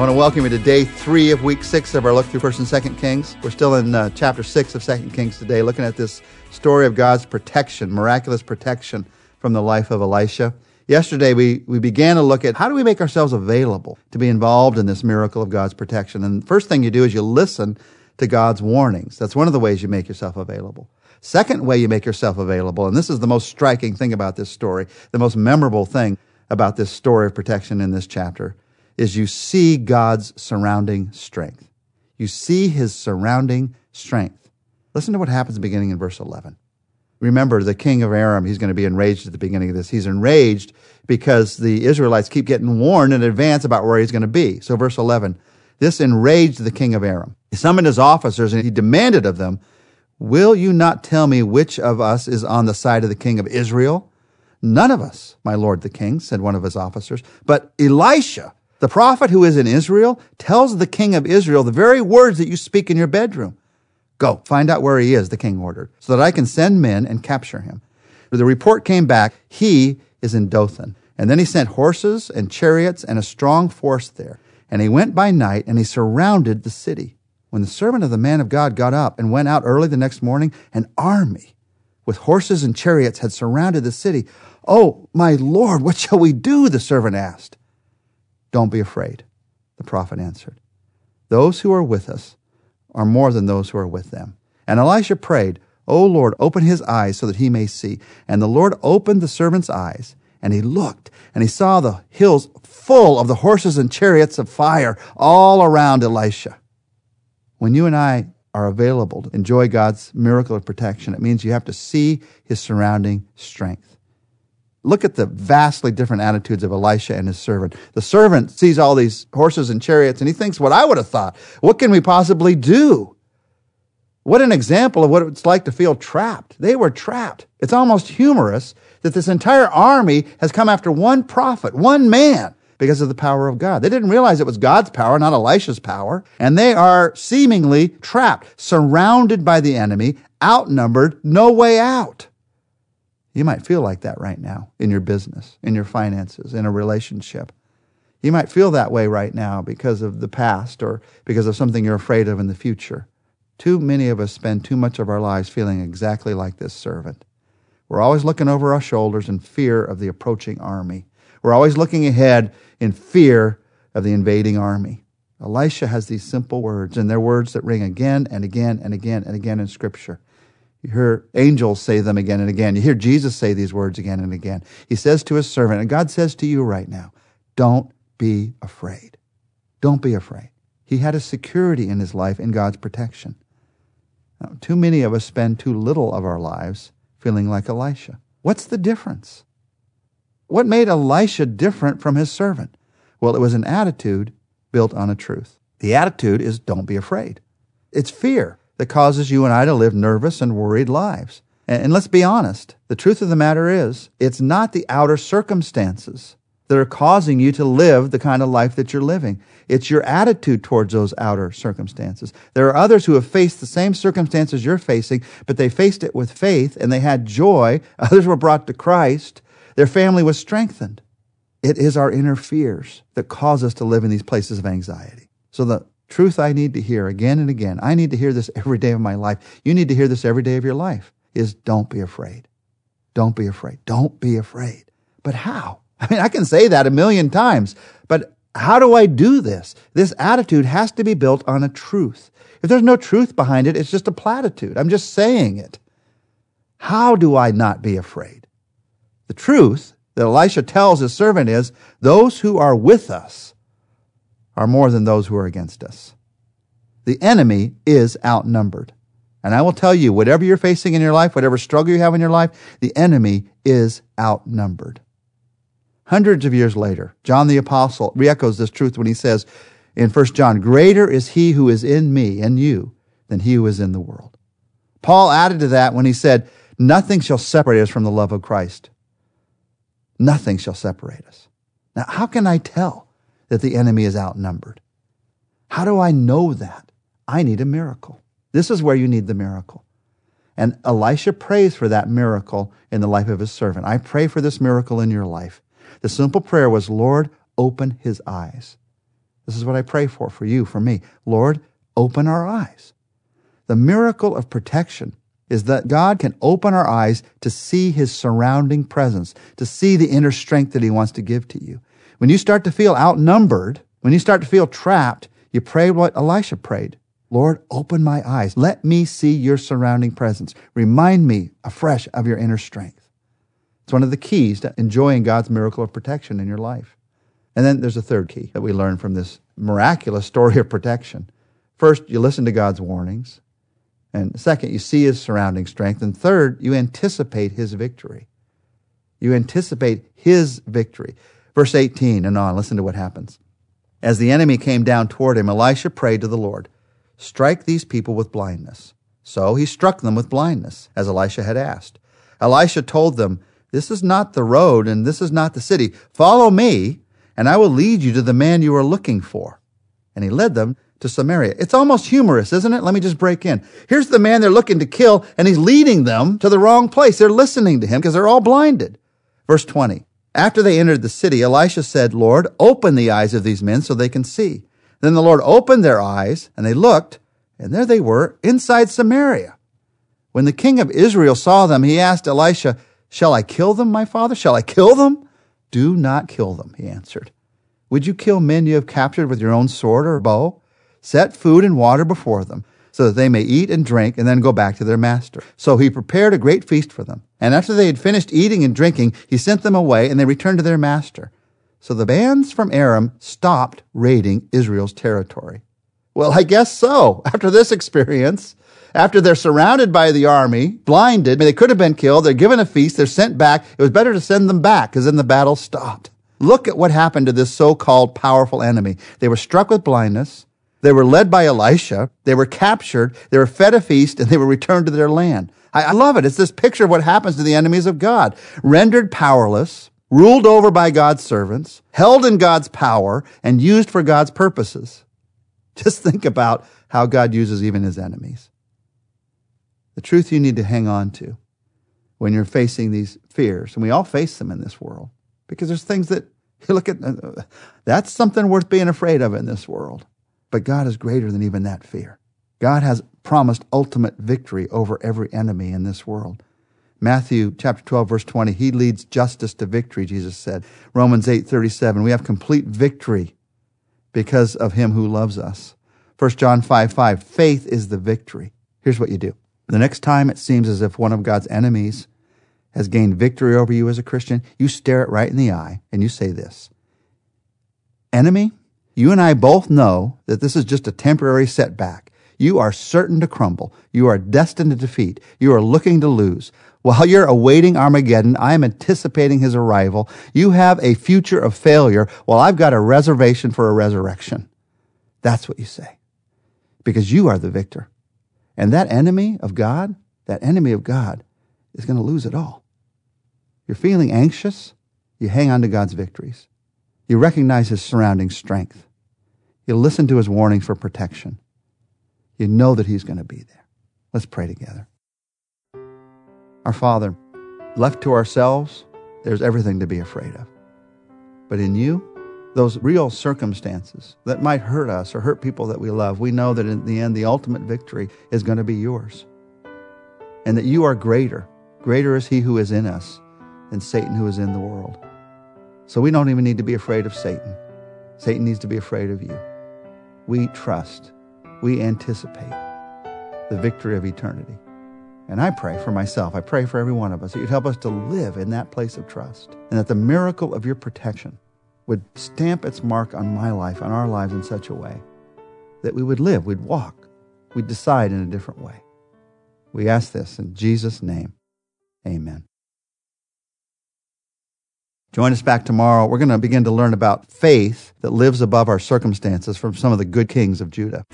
I want to welcome you to day three of week six of our look through First and Second Kings. We're still in uh, chapter six of Second Kings today, looking at this story of God's protection, miraculous protection from the life of Elisha. Yesterday, we, we began to look at how do we make ourselves available to be involved in this miracle of God's protection. And the first thing you do is you listen to God's warnings. That's one of the ways you make yourself available. Second way you make yourself available, and this is the most striking thing about this story, the most memorable thing about this story of protection in this chapter, is you see God's surrounding strength. You see his surrounding strength. Listen to what happens beginning in verse 11. Remember, the king of Aram, he's going to be enraged at the beginning of this. He's enraged because the Israelites keep getting warned in advance about where he's going to be. So, verse 11, this enraged the king of Aram. He summoned his officers and he demanded of them, Will you not tell me which of us is on the side of the king of Israel? None of us, my lord the king, said one of his officers, but Elisha, the prophet who is in Israel tells the king of Israel the very words that you speak in your bedroom. Go, find out where he is, the king ordered, so that I can send men and capture him. The report came back, he is in Dothan. And then he sent horses and chariots and a strong force there. And he went by night and he surrounded the city. When the servant of the man of God got up and went out early the next morning, an army with horses and chariots had surrounded the city. Oh, my Lord, what shall we do? The servant asked. Don't be afraid, the prophet answered. Those who are with us are more than those who are with them. And Elisha prayed, O Lord, open his eyes so that he may see. And the Lord opened the servant's eyes, and he looked, and he saw the hills full of the horses and chariots of fire all around Elisha. When you and I are available to enjoy God's miracle of protection, it means you have to see his surrounding strength. Look at the vastly different attitudes of Elisha and his servant. The servant sees all these horses and chariots and he thinks what I would have thought. What can we possibly do? What an example of what it's like to feel trapped. They were trapped. It's almost humorous that this entire army has come after one prophet, one man, because of the power of God. They didn't realize it was God's power, not Elisha's power. And they are seemingly trapped, surrounded by the enemy, outnumbered, no way out. You might feel like that right now in your business, in your finances, in a relationship. You might feel that way right now because of the past or because of something you're afraid of in the future. Too many of us spend too much of our lives feeling exactly like this servant. We're always looking over our shoulders in fear of the approaching army. We're always looking ahead in fear of the invading army. Elisha has these simple words, and they're words that ring again and again and again and again in Scripture. You hear angels say them again and again. You hear Jesus say these words again and again. He says to his servant, and God says to you right now, don't be afraid. Don't be afraid. He had a security in his life in God's protection. Now, too many of us spend too little of our lives feeling like Elisha. What's the difference? What made Elisha different from his servant? Well, it was an attitude built on a truth. The attitude is don't be afraid. It's fear that causes you and I to live nervous and worried lives. And let's be honest, the truth of the matter is, it's not the outer circumstances that are causing you to live the kind of life that you're living. It's your attitude towards those outer circumstances. There are others who have faced the same circumstances you're facing, but they faced it with faith and they had joy. Others were brought to Christ. Their family was strengthened. It is our inner fears that cause us to live in these places of anxiety. So the truth I need to hear again and again. I need to hear this every day of my life. You need to hear this every day of your life is don't be afraid. Don't be afraid. Don't be afraid. But how? I mean, I can say that a million times, but how do I do this? This attitude has to be built on a truth. If there's no truth behind it, it's just a platitude. I'm just saying it. How do I not be afraid? The truth that Elisha tells his servant is those who are with us are more than those who are against us. The enemy is outnumbered. And I will tell you, whatever you're facing in your life, whatever struggle you have in your life, the enemy is outnumbered. Hundreds of years later, John the Apostle re-echoes this truth when he says in 1 John, Greater is he who is in me and you than he who is in the world. Paul added to that when he said, Nothing shall separate us from the love of Christ. Nothing shall separate us. Now, how can I tell? That the enemy is outnumbered. How do I know that? I need a miracle. This is where you need the miracle. And Elisha prays for that miracle in the life of his servant. I pray for this miracle in your life. The simple prayer was, Lord, open his eyes. This is what I pray for, for you, for me. Lord, open our eyes. The miracle of protection is that God can open our eyes to see his surrounding presence, to see the inner strength that he wants to give to you. When you start to feel outnumbered, when you start to feel trapped, you pray what Elisha prayed. Lord, open my eyes. Let me see your surrounding presence. Remind me afresh of your inner strength. It's one of the keys to enjoying God's miracle of protection in your life. And then there's a third key that we learn from this miraculous story of protection. First, you listen to God's warnings. And second, you see his surrounding strength. And third, you anticipate his victory. You anticipate his victory. Verse 18 and on, listen to what happens. As the enemy came down toward him, Elisha prayed to the Lord, Strike these people with blindness. So he struck them with blindness, as Elisha had asked. Elisha told them, This is not the road, and this is not the city. Follow me, and I will lead you to the man you are looking for. And he led them to Samaria. It's almost humorous, isn't it? Let me just break in. Here's the man they're looking to kill, and he's leading them to the wrong place. They're listening to him because they're all blinded. Verse 20. After they entered the city, Elisha said, Lord, open the eyes of these men so they can see. Then the Lord opened their eyes, and they looked, and there they were inside Samaria. When the king of Israel saw them, he asked Elisha, Shall I kill them, my father? Shall I kill them? Do not kill them, he answered. Would you kill men you have captured with your own sword or bow? Set food and water before them, so that they may eat and drink and then go back to their master. So he prepared a great feast for them. And after they had finished eating and drinking, he sent them away, and they returned to their master. So the bands from Aram stopped raiding Israel's territory. Well, I guess so. After this experience, after they're surrounded by the army, blinded, they could have been killed, they're given a feast, they're sent back. It was better to send them back because then the battle stopped. Look at what happened to this so-called powerful enemy. They were struck with blindness. They were led by Elisha. They were captured. They were fed a feast and they were returned to their land. I, I love it. It's this picture of what happens to the enemies of God. Rendered powerless, ruled over by God's servants, held in God's power, and used for God's purposes. Just think about how God uses even his enemies. The truth you need to hang on to when you're facing these fears, and we all face them in this world, because there's things that you look at, uh, that's something worth being afraid of in this world. But God is greater than even that fear. God has promised ultimate victory over every enemy in this world. Matthew chapter 12 verse 20, he leads justice to victory, Jesus said. Romans 8:37, we have complete victory because of him who loves us. 1 John 5, 5, faith is the victory. Here's what you do. The next time it seems as if one of God's enemies has gained victory over you as a Christian, you stare it right in the eye and you say this. Enemy, you and I both know that this is just a temporary setback. You are certain to crumble. You are destined to defeat. You are looking to lose. While you're awaiting Armageddon, I am anticipating his arrival. You have a future of failure while I've got a reservation for a resurrection. That's what you say. Because you are the victor. And that enemy of God, that enemy of God, is going to lose it all. You're feeling anxious, you hang on to God's victories. You recognize his surrounding strength. You listen to his warnings for protection. You know that he's going to be there. Let's pray together. Our Father, left to ourselves, there's everything to be afraid of. But in you, those real circumstances that might hurt us or hurt people that we love, we know that in the end, the ultimate victory is going to be yours. And that you are greater. Greater is he who is in us than Satan who is in the world. So we don't even need to be afraid of Satan. Satan needs to be afraid of you. We trust, we anticipate the victory of eternity. And I pray for myself, I pray for every one of us that you'd help us to live in that place of trust and that the miracle of your protection would stamp its mark on my life, on our lives in such a way that we would live, we'd walk, we'd decide in a different way. We ask this in Jesus' name. Amen. Join us back tomorrow. We're going to begin to learn about faith that lives above our circumstances from some of the good kings of Judah.